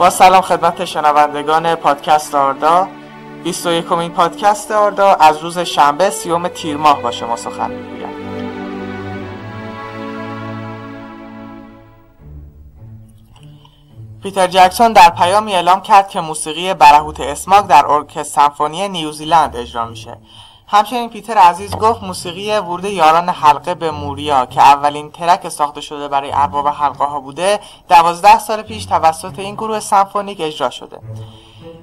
با سلام خدمت شنوندگان پادکست آردا. 21 یکمین پادکست آردا از روز شنبه سی‌ام تیر ماه با شما سخن می‌گویم. پیتر جکسون در پیامی اعلام کرد که موسیقی برهوت اسماگ در ارکستر سمفونی نیوزیلند اجرا میشه. همچنین پیتر عزیز گفت موسیقی ورود یاران حلقه به موریا که اولین track ساخته شده برای ارباب حلقه ها بوده دوازده سال پیش توسط این گروه سمفونیک اجرا شده.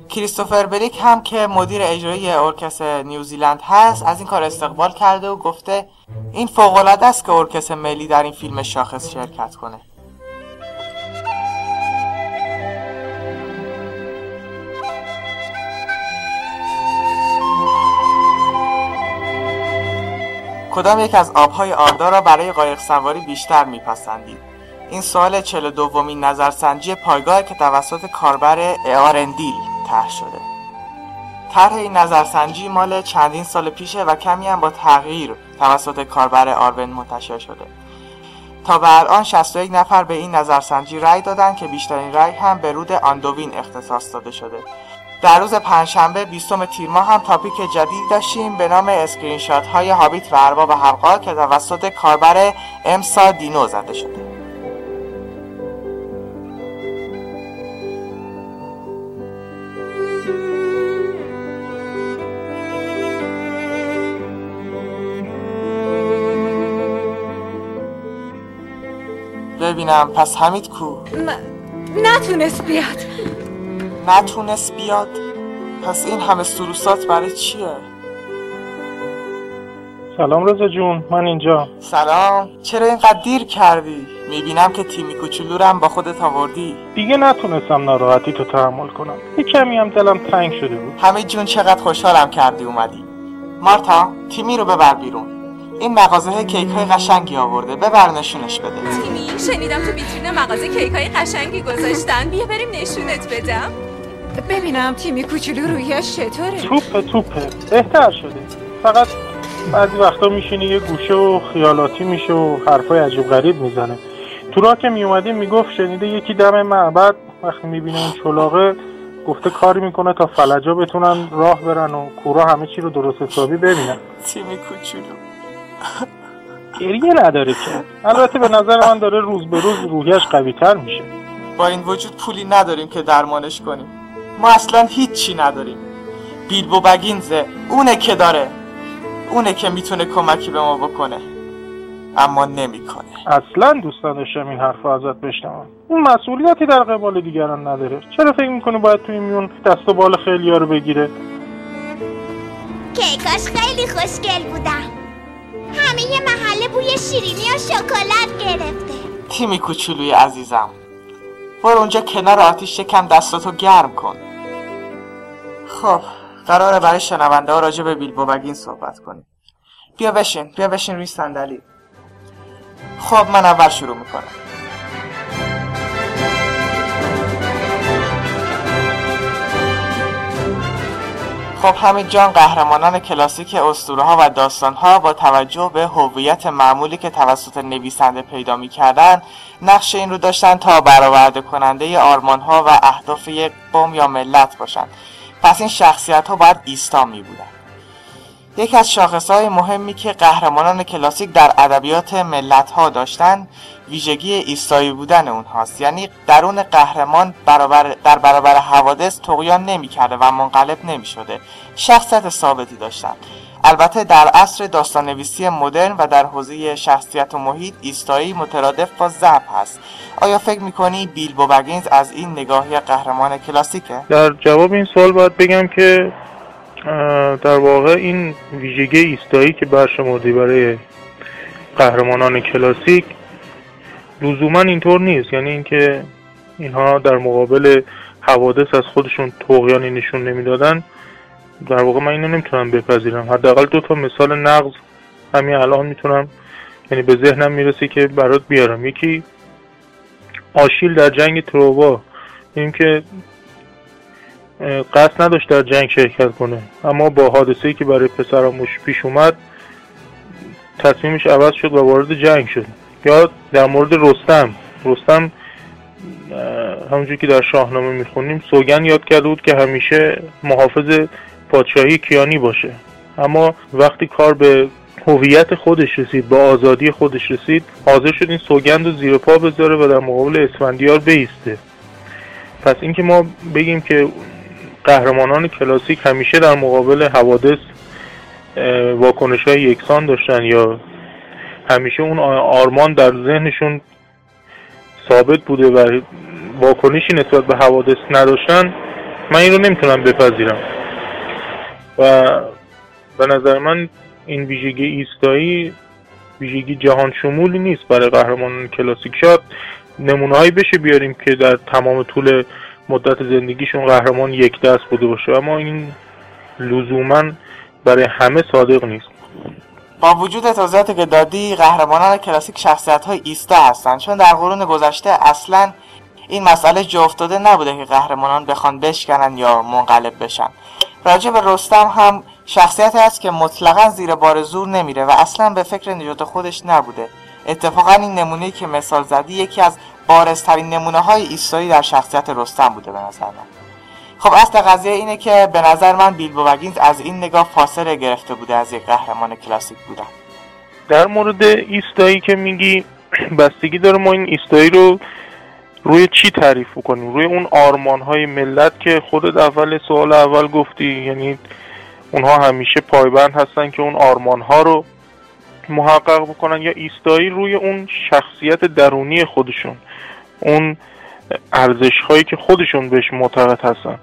کریستوفر بریک هم که مدیر اجرایی ارکستر نیوزیلند هست از این کار استقبال کرده و گفته این فوقالعاده است که ارکستر ملی در این فیلم شاخص شرکت کنه. کدام یک از آبهای آردا را برای قایق سواری بیشتر میپسندید؟ این سوال چهل و دومین نظرسنجی پایگاه که توسط کاربر آرندیل طرح شده. طرح این نظرسنجی مال چندین سال پیشه و کمی هم با تغییر توسط کاربر آرون منتشر شده. تا به الان 61 نفر به این نظرسنجی رأی دادن که بیشترین رأی هم به رود آندوین اختصاص داده شده. در روز پنجشنبه 20 تیر ماه هم topic جدید داشتیم به نام اسکرین شات های هابیت و ارباب حلقا که توسط کاربر امسا دینو زده شده. ببینم پس حمید کو؟ نتونست بیاد. نتونست بیاد. پس این همه سروسات برای چیه؟ سلام رضا جون من اینجا. سلام. چرا اینقدر دیر کردی؟ می‌بینم که تیمی کوچولو هم با خودت آوردی. دیگه نتونستم ناراحتی تو تحمل کنم. یه کمی هم دلم تنگ شده بود. همه جون چقدر خوشحالم کردی اومدی. مارتا تیمی رو ببر بیرون. این مغازه کیک های قشنگی آورده. ببر نشونش بده. تیمی شنیدم تو ویترین مغازه کیک های قشنگی گذاشتن. بیا بریم نشونت بدم. ببینم تیمی کوچولو رویش چطوره؟ توپه توپه. بهتر شده. فقط بعضی وقتا میشینی یه گوشه و خیالاتی میشه و حرفای عجیب غریب می‌زنه. تو راه که میومدیم می‌گفت شنیده یکی دم معبد. وقتی می‌بینه اون چلاقه گفته کاری می‌کنه تا فلجا بتونن راه برن و کورا همه چی رو درست حسابی ببینن. تیمی کوچولو. گریه نداره که. البته به نظر من داره روز به روز روحیش قوی تر میشه. با این وجود پولی نداریم که درمانش کنیم. ما اصلا هیچی نداریم. بیلبو بگینزه اونه که داره. اونه که می‌تونه کمکی به ما بکنه. اما نمی‌کنه. اصلا دوست نداشتم این حرف ازت بشنوم. اون مسئولیتی در قبال دیگران نداره. چرا فکر می‌کنه باید توی میون دست و بال خیلی رو بگیره؟ کیکاش خیلی خوشگل بودن همه یه محله بوی شیرینی و شکلات گرفته. تیمی کوچولوی عزیزم. برو اونجا کنار آتیش یکم دستاتو گرم کن. خب قراره برای شنونده ها راجع به بیلبو بگین صحبت کنیم. بیا بشین بیا بشین روی صندلی. خب من اول شروع می‌کنم. خب همین جان قهرمانان کلاسیک اسطوره ها و داستان ها با توجه به هویت معمولی که توسط نویسنده پیدا می‌کردن نقش این رو داشتن تا برآورده کننده آرمان ها و اهداف یک قوم یا ملت باشند پس این شخصیت ها باید ایستا می بودن یکی از شاخص های مهمی که قهرمانان کلاسیک در ادبیات ملت ها داشتن ویژگی ایستایی بودن اونهاست. یعنی درون قهرمان برابر در برابر حوادث تقیان نمی‌کرده و منقلب نمی‌شده. شخصیت ثابتی داشتن. البته در عصر داستان نویسی مدرن و در حوزه شخصیت و محیط ایستایی مترادف با ضعف هست. آیا فکر می‌کنی بیلبو بگینز از این نگاهی قهرمان کلاسیکه؟ در جواب این سوال باید بگم که در واقع این ویژگی ایستایی که برشمردی برای قهرمانان کلاسیک لزوما اینطور نیست. یعنی اینکه اینها در مقابل حوادث از خودشون تقیانی نشون نمی‌دادن. در واقع من اینو نمی‌تونم بپذیرم. حداقل دو تا مثال نقض همین الان می‌تونم یعنی به ذهنم می‌رسه که برات بیارم. یکی آشیل در جنگ تروبا این که قصد نداشت در جنگ شرکت کنه. اما با حادثه‌ای که برای پسراموش پیش اومد تصمیمش عوض شد و وارد جنگ شد. یا در مورد رستم. رستم همونجور که در شاهنامه می‌خونیم سوگن یاد کرده بود که همیشه محافظ پادشاهی کیانی باشه. اما وقتی کار به هویت خودش رسید با آزادی خودش رسید حاضر شد این سوگند رو زیر پا بذاره و در مقابل اسفندیار بیسته. پس اینکه ما بگیم که قهرمانان کلاسیک همیشه در مقابل حوادث واکنش های یکسان داشتن یا همیشه اون آرمان در ذهنشون ثابت بوده و واکنشی نسبت به حوادث نداشتن من این رو نمی‌تونم بپذیرم. و به نظر من این ویژگی ایستایی ویژگی جهان شمولی نیست برای قهرمانان کلاسیک. شاد نمونه بشه بیاریم که در تمام طول مدت زندگیشون قهرمان یک دست بوده باشه. اما این لزوما برای همه صادق نیست. با وجود توضیحاتی که دادی قهرمانان کلاسیک شخصیت های ایستا هستند. چون در قرون گذشته اصلا این مسئله جا افتاده نبوده که قهرمانان بخوان بشکنن یا منقلب بشن. راجع به رستم هم شخصیتی است که مطلقا زیر بار زور نمیره و اصلا به فکر نجات خودش نبوده. اتفاقا این نمونه که مثال زدی یکی از بارزترین نمونه های ایستایی در شخصیت رستم بوده به نظر من. خب اصل قضیه اینه که به نظر من بیلبو وگینز از این نگاه فاصله گرفته بوده از یک قهرمان کلاسیک بودن. در مورد ایستایی که میگی بستگی داره ما این ایستایی رو روی چی تعریف کنیم روی اون آرمان های ملت که خودت اول سوال اول گفتی یعنی اونها همیشه پایبند هستن که اون آرمان ها رو محقق بکنن یا ایستایی روی اون شخصیت درونی خودشون اون ارزش هایی که خودشون بهش معتقد هستن.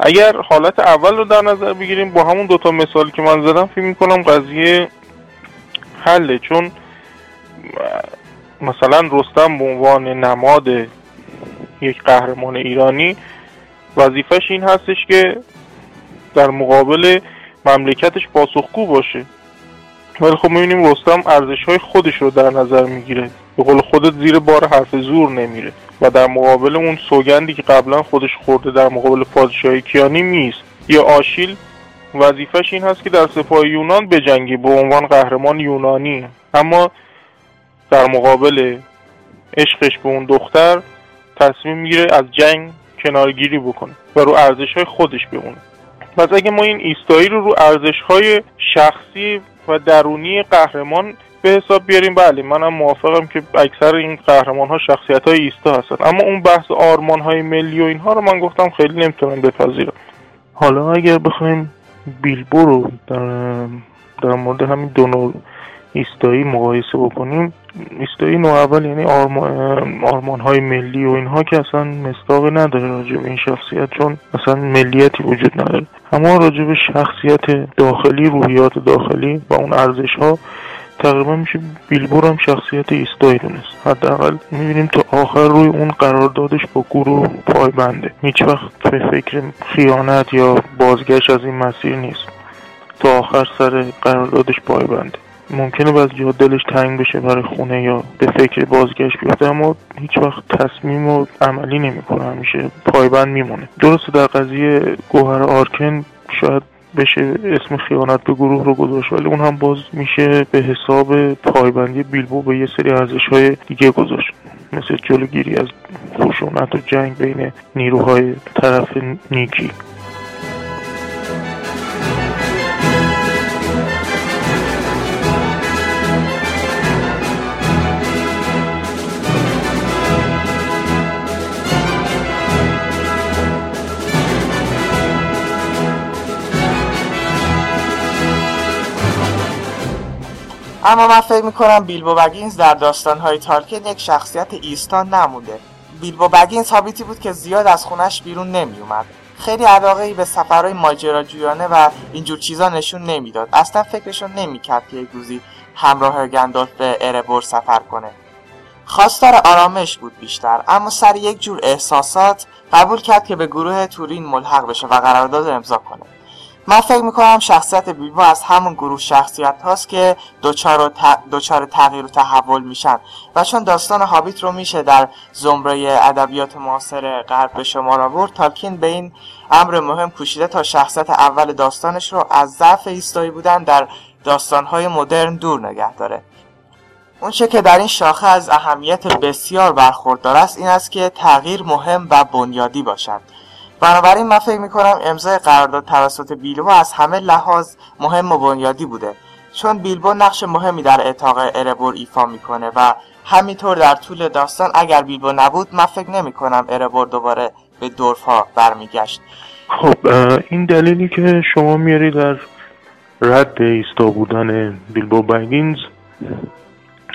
اگر حالت اول رو در نظر بگیریم با همون دوتا مثالی که من زدم فکر می‌کنم قضیه حله. چون مثلا رستم به عنوان نماد یک قهرمان ایرانی وظیفش این هستش که در مقابل مملکتش پاسخگو باشه. ولی خب می‌بینیم رستم ارزش های خودش رو در نظر می‌گیره. به قول خودت زیر بار حرف زور نمیره و در مقابل اون سوگندی که قبلا خودش خورده در مقابل پادشاهی کیانی میست یا آشیل وظیفش این هست که در سپاه یونان بجنگی به عنوان قهرمان یونانی. اما در مقابل عشقش به اون دختر تصمیم می‌گیره از جنگ کنارگیری بکنه و رو ارزش های خودش بمونه. پس اگه ما این ایستایی رو رو ارزش های شخصی و درونی قهرمان به حساب بیاریم بله منم موافقم که اکثر این قهرمان ها شخصیت های ایستا هستن. اما اون بحث آرمان های ملی و اینها رو من گفتم خیلی نمی‌تونم بپذیرم. حالا اگر بخوایم بیلبو رو در, در مورد همین دو نوع ایستایی مقایسه بکنیم. ایستایی نوع اول یعنی آرمان, آرمان های ملی و اینها که اصلا مستاقی نداره راجع به این شخصیت چون اصلا ملیتی وجود نداره. اما راجع به شخصیت داخلی روحیات داخلی و اون ارزش ها تقریبا میشه بیلبور هم شخصیت ایستایی دونست. حداقل می‌بینیم تا آخر روی اون قراردادش با گروه پایبنده هیچ وقت به فکر خیانت یا بازگشت از این مسیر نیست. تا آخر سر قراردادش پایبنده ممکنه بعضی جا دلش تنگ بشه برای خونه یا به فکر بازگشت بیفته اما هیچ وقت تصمیم و عملی نمی‌کنه همیشه پایبند میمونه. درسته در قضیه گوهر آرکن شاید بشه اسم خیانت به گروه رو گذاشت ولی اون هم باز میشه به حساب پایبندی بیلبو به یه سری ارزش های دیگه گذاشت. مثل جلوگیری از خشونت و جنگ بین نیروهای طرف نیکی. اما من فکر می‌کنم بیلبو بگینز در داستانهای تالکین یک شخصیت ایستان نمونده. بیلبو بگینز هابیتی بود که زیاد از خونش بیرون نمیومد خیلی علاقه ای به سفرهای ماجراجویانه و اینجور چیزا نشون نمی‌داد. اصلا فکرشون نمی‌کرد که یک روزی همراه گندالف به اربور سفر کنه. خواستار آرامش بود بیشتر اما سر یک جور احساسات قبول کرد که به گروه تورین ملحق بشه و قرارداد امضا کنه. من فکر می‌کنم شخصیت بیلبو از همون گروه شخصیت هاست که دوچار, دوچار تغییر و تحول میشن. و چون داستان هابیت رو میشه در زمره ادبیات معاصر غرب به شمار آورد تالکین به این امر مهم کوشیده تا شخصیت اول داستانش رو از ضعف ایستایی بودن در داستانهای مدرن دور نگه داره. اونچه که در این شاخه از اهمیت بسیار برخوردار است این است که تغییر مهم و بنیادی باشد. بنابراین من فکر می‌کنم امضای قرارداد توسط بیلبو از همه لحاظ مهم و بنیادی بوده. چون بیلبو نقش مهمی در اتاق اربور ایفا می‌کنه و همینطور در طول داستان اگر بیلبو نبود من فکر نمی کنم اربور دوباره به دورف ها برمیگشت. خب این دلیلی که شما میاری در رد ایستا بودن بیلبو بگینز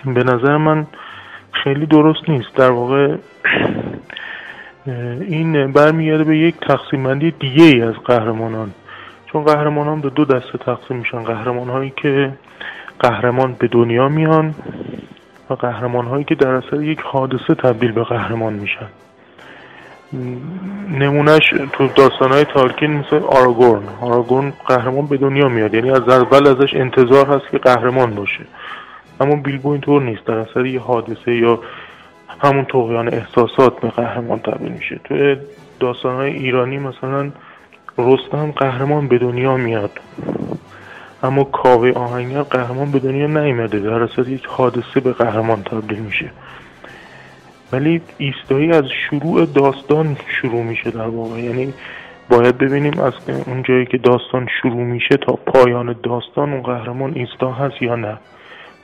به نظر من خیلی درست نیست. در واقع این برمیگرده به یک تقسیم بندی دیگه ای از قهرمانان. چون قهرمانان به دو دسته تقسیم میشن. قهرمان هایی که قهرمان به دنیا میان و قهرمان هایی که در اثر یک حادثه تبدیل به قهرمان میشن. نمونهش تو داستان های تالکین مثل آراگورن. آراگورن قهرمان به دنیا میاد. یعنی از اول ازش انتظار هست که قهرمان باشه. اما بیلبو اینطور نیست. در اثر یه حادثه یا همون توقیان احساسات به قهرمان تبدیل میشه. تو داستان های ایرانی مثلا رستم قهرمان به دنیا میاد. اما کاوه آهنگر قهرمان به دنیا نیامده در اثر یک حادثه به قهرمان تبدیل میشه. ولی ایستایی از شروع داستان شروع میشه در واقع. یعنی باید ببینیم از اون جایی که داستان شروع میشه تا پایان داستان اون قهرمان ایستا هست یا نه.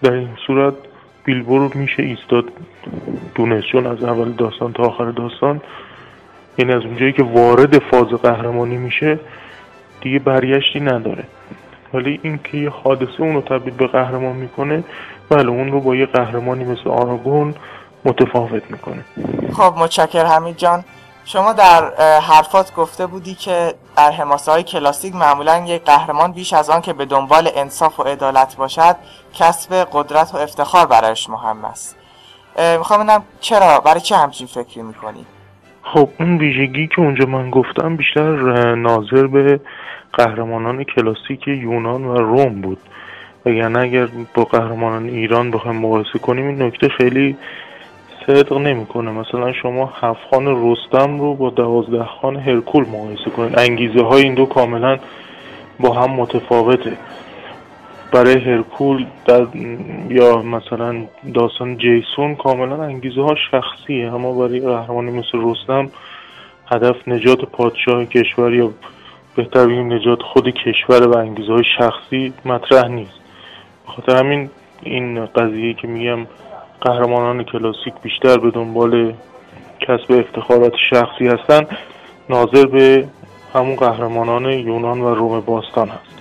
در این صورت بیلبو میشه ایستاد دونست چون از اول داستان تا آخر داستان. یعنی از اونجایی که وارد فاز قهرمانی میشه دیگه برگشتی نداره. ولی اینکه یه حادثه اون رو تبدیل به قهرمان می‌کنه بله اون رو با یه قهرمانی مثل آراگون متفاوت می‌کنه. خب متشکر حمید جان. شما در حرفات گفته بودی که در حماسه های کلاسیک معمولا یک قهرمان بیش از آن که به دنبال انصاف و عدالت باشد کسب قدرت و افتخار برایش مهم است. می‌خوام ببینم چرا برای چه همچین فکری می‌کنی؟ خب اون ویژگی که اونجا من گفتم بیشتر ناظر به قهرمانان کلاسیک یونان و روم بود. وگرنه اگر با قهرمانان ایران بخوایم مقایسه کنیم این نکته خیلی صدق نمی‌کنه. مثلا شما هفت خان رستم رو با دوازده خان هرکول مقایسه کنید. انگیزه های این دو کاملا با هم متفاوته. برای هرکول در یا مثلا داستان جیسون کاملا انگیزه ها شخصیه. اما برای قهرمانی مثل رستم هدف نجات پادشاه کشور یا بهتر بگیم نجات خود کشور و انگیزه های شخصی مطرح نیست. بخاطر همین این قضیه که میگم قهرمانان کلاسیک بیشتر به دنبال کسب افتخارات شخصی هستند ناظر به همون قهرمانان یونان و روم باستان هست.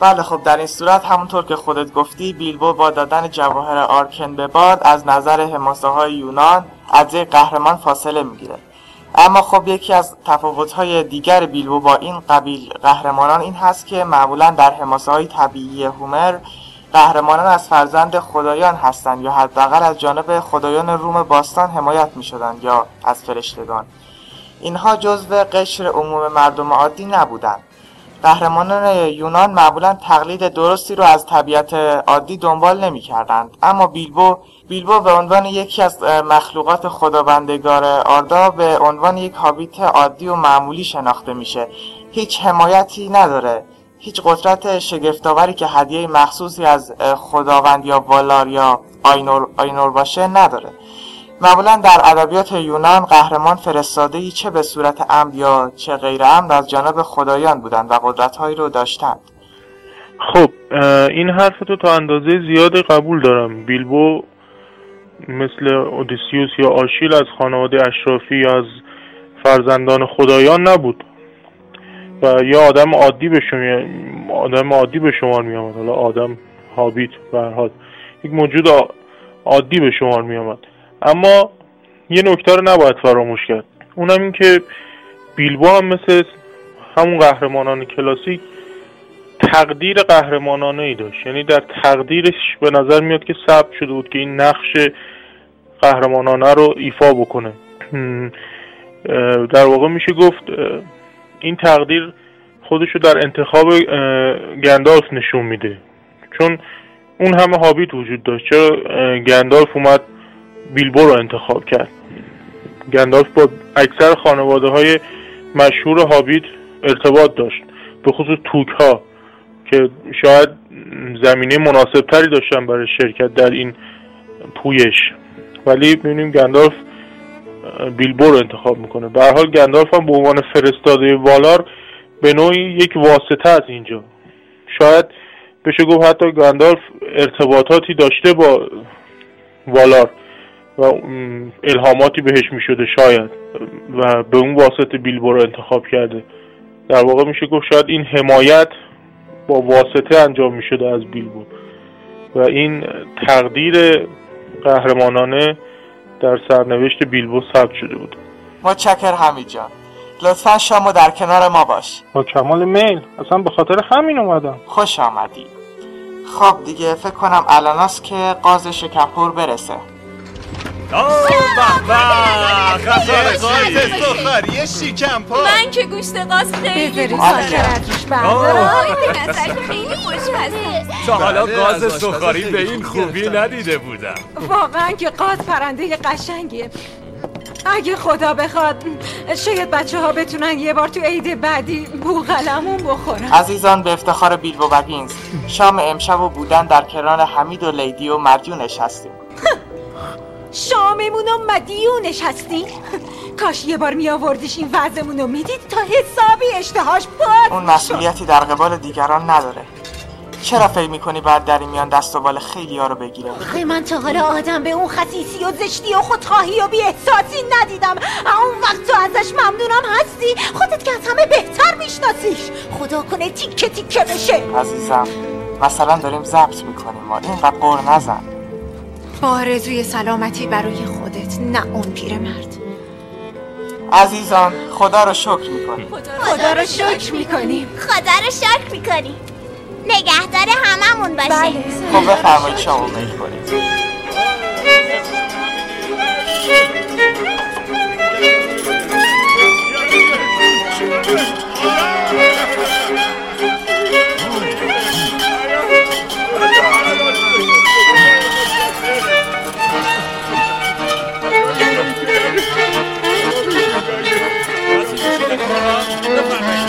بله خب در این صورت همونطور که خودت گفتی بیلبو با دادن جواهر آرکن به باد از نظر حماسه های یونان از قهرمان فاصله می‌گیره. اما خب یکی از تفاوت‌های دیگر بیلبو با این قبیل قهرمانان این هست که معمولا در حماسه های طبیعی هومر قهرمانان از فرزند خدایان هستند یا حداقل از جانب خدایان روم باستان حمایت می شدند یا از فرشتگان. اینها جزو قشر عموم مردم عادی نبودند. قهرمانان یونان معمولا تقلید درستی رو از طبیعت عادی دنبال نمی کردند. اما بیلبو بیلبو به عنوان یکی از مخلوقات خداوندگار آردا به عنوان یک هابیت عادی و معمولی شناخته میشه. هیچ حمایتی نداره. هیچ قدرت شگفتآوری که هدیه مخصوصی از خداوند یا والار یا آینور, آینور باشه نداره. معمولا در ادبیات یونان قهرمان فرستاده چه به صورت عمد یا چه غیر عمد از جانب خدایان بودند و قدرتهایی رو داشتند. خب این حرف تو تا اندازه زیاد قبول دارم. بیلبو مثل اودیسیوس یا آشیل از خانواده اشرافی یا از فرزندان خدایان نبود. و یه آدم عادی به شما آدم عادی به شمار می آمد حالا آدم هابیت به یک موجود عادی به شمار می اما یه نکته رو نباید فراموش کرد. اونم این که بیلبو هم مثل همون قهرمانان کلاسیک تقدیر قهرمانانه ای داشت. یعنی در تقدیرش به نظر میاد که ثبت شده بود که این نقش قهرمانانه رو ایفا بکنه. در واقع میشه گفت این تقدیر خودشو در انتخاب گندالف نشون میده. چون اون همه هابیت وجود داشت. چرا گندالف اومد بیلبو رو انتخاب کرد؟ گندالف با اکثر خانواده های مشهور هابیت ارتباط داشت. به خصوص توک ها که شاید زمینه مناسب تری داشتن برای شرکت در این پویش. ولی ببینیم گندالف بیلبو رو انتخاب می‌کنه. به حال گندالف هم به عنوان فرستاده والار به نوعی یک واسطه از اینجا. شاید بشه گفت حتی گندالف ارتباطاتی داشته با والار و الهاماتی بهش می‌شده شاید و به اون واسطه بیلبو رو انتخاب کرده. در واقع میشه گفت شاید این حمایت با واسطه انجام می‌شده از بیلبو و این تقدیر قهرمانانه در سرنوشت بیلبو ثبت شده بود. متشکر حمید جان. لطفا شما در کنار ما باش. با کمال میل. اصلا به خاطر همین اومدم. خوش آمدی. خب دیگه فکر کنم الاناست که قاز شکرپور برسه. سخاری شیکم پا. من که گوشت قاز خیلی به خیلی خوش هستم تا حالا گاز سخاری به این خوبی ندیده بودم. واقعا که قاز پرنده قشنگیه. اگه خدا بخواد شاید بچه ها بتونن یه بار تو عید بعدی بوغلمون بخورن. عزیزان به افتخار بیلبو بگینز شام امشب و بودن در کنار حمید و لیدی و مرجونش هستیم شاممون و مدیونش هستی کاش یه بار می آوردیش این وضعمون رو می‌دید تا حسابی اشتهاش باز اون مسئولیتی در قبال دیگران نداره. چرا فکر می‌کنی بعد در این میان دست و بال خیلی ها رو بگیره آخه من تا حالا آدم به اون خصیصی و زشتی و خودخواهی و بیاحساسی ندیدم. اون وقت تو ازش ممنونم هستی. خودت که از همه بهتر میشناسیش. خدا کنه تیکه تیکه بشه. عزیزم مثلا داریم ضبط می‌کنیم. ما اینقدر قور نزن. آرزوی سلامتی برای خودت نه اون پیرمرد. عزیزان خدا رو شکر می‌کنیم. خدا رو شکر می‌کنیم. خدا رو شکر می‌کنیم. نگهدار هممون باشه بله خب بفرمایید شما میل کنید Ainda pra mim.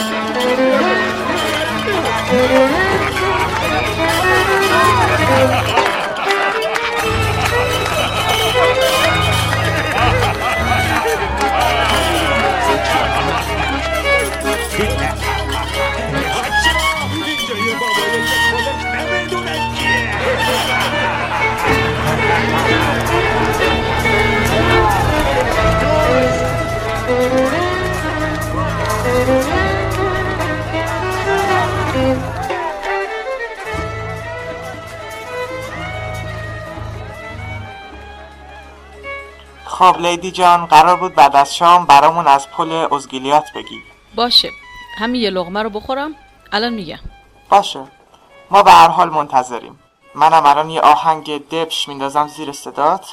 خب لیدی جان قرار بود بعد از شام برامون از پل ازگیلیات بگی. باشه. همین یه لغمه رو بخورم. الان میگم. باشه. ما به هر حال منتظریم. منم الان یه آهنگ دبش میندازم زیر صدات.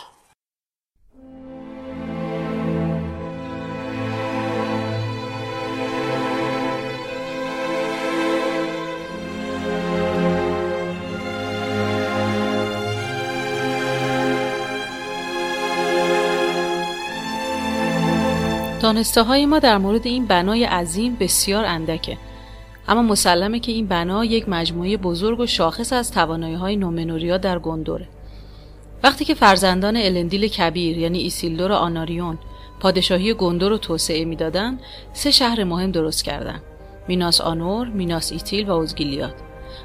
دانسته های ما در مورد این بنای عظیم بسیار اندکه. اما مسلمه که این بنا یک مجموعه بزرگ و شاخص از توانایی های نومنوریا در گندوره وقتی که فرزندان الندیل کبیر یعنی ایسیلدور آناریون پادشاهی گندور رو توسعه می‌دادند سه شهر مهم درست کردند میناس آنور، میناس ایتیل و اوزگیلیاد.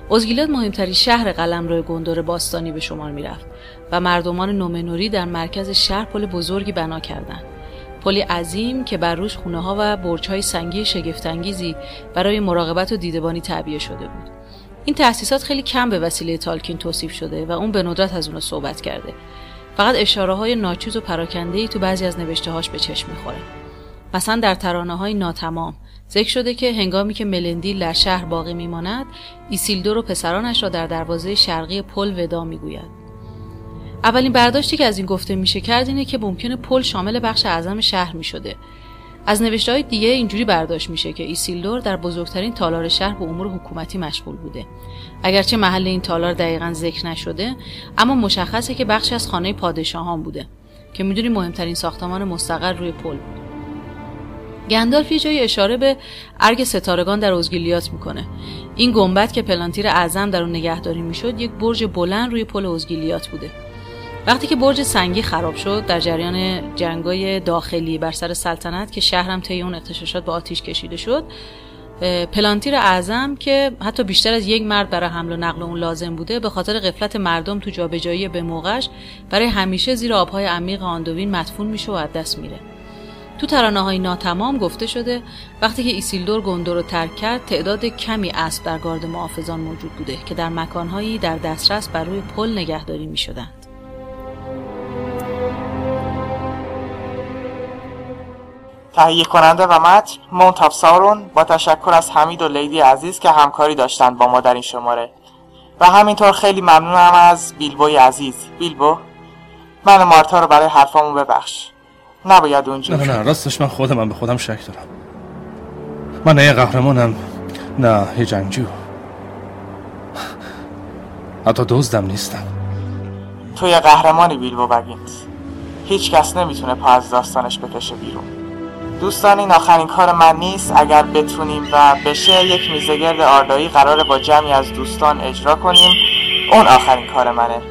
اوزگیلیاد مهمترین شهر قلمرو گندور باستانی به شمار می‌رفت و مردمان نومنوری در مرکز شهر پل بزرگی بنا کردند. پلی عظیم که بر روش خونه ها و برج های سنگی شگفتانگیزی برای مراقبت و دیدبانی تعبیه شده بود. این تأسیسات خیلی کم به وسیله تالکین توصیف شده و اون به ندرت از اون صحبت کرده. فقط اشاره های ناچیز و پراکنده ای تو بعضی از نوشته هاش به چشم می‌خوره. مثلا در ترانه های ناتمام ذکر شده که هنگامی که منلدیل در شهر باقی میماند ایسیلدور و پسرانش را در دروازه شرقی پل وداع می‌گوید اولین برداشتی که از این گفته میشه کرد اینه که ممکنه پل شامل بخش اعظم شهر می‌شده. از نوشته های دیگه اینجوری برداشت میشه که ایسیلدور در بزرگترین تالار شهر به امور حکومتی مشغول بوده. اگرچه محل این تالار دقیقا ذکر نشده اما مشخصه که بخشی از خانه پادشاهان بوده که می‌دونی مهمترین ساختمان مستقر روی پل. بود گندالف یه جایی اشاره به ارگ ستارگان در اوزگیلیاد می‌کنه. این گنبد که پلانتیر اعظم در اون نگهداری می‌شد یک برج بلند روی پل اوزگیلیات بوده. وقتی که برج سنگی خراب شد در جریان جنگای داخلی بر سر سلطنت که شهرم طی اون اغتشاشات به آتیش کشیده شد پلانتیر اعظم که حتی بیشتر از یک مرد برای حمل و نقل اون لازم بوده به خاطر غفلت مردم تو جابجایی به موقعش برای همیشه زیر آبهای عمیق آندوین مدفون میشه و از دست میره تو ترانه های ناتمام گفته شده وقتی که ایسیلدور گندور رو ترک کرد تعداد کمی اسب در گارد محافظان موجود بوده که در مکانهایی در دسترس بر روی پل نگهداری می شدند. تهیه کننده و متن مونتاف سارون با تشکر از حمید و لیدی عزیز که همکاری داشتند با ما در این شماره. و همینطور خیلی ممنونم از بیلبوی عزیز. بیلبو من مارتا رو برای حرفامون ببخش. نباید اونجور. نه نه راستش من خودم من به خودم شک دارم. من نه یه قهرمانم نه یه جنگجو. حتی دزدم نیستم. تو یه قهرمانی بیلبو بگینز هیچ کس نمی‌تونه پا از داستانش بکشه بیرون. دوستان این آخرین کار من نیست. اگر بتونیم و بشه یک میزگرد آردایی قرار با جمعی از دوستان اجرا کنیم اون آخرین کار منه.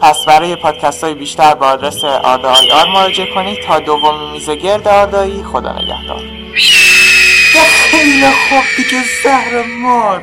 پس برای پادکست های بیشتر با آدرس آردای آر مراجعه کنید تا دومی میزگرد آردایی. خدا نگهدار. خیلی خوب دیگه زهر مار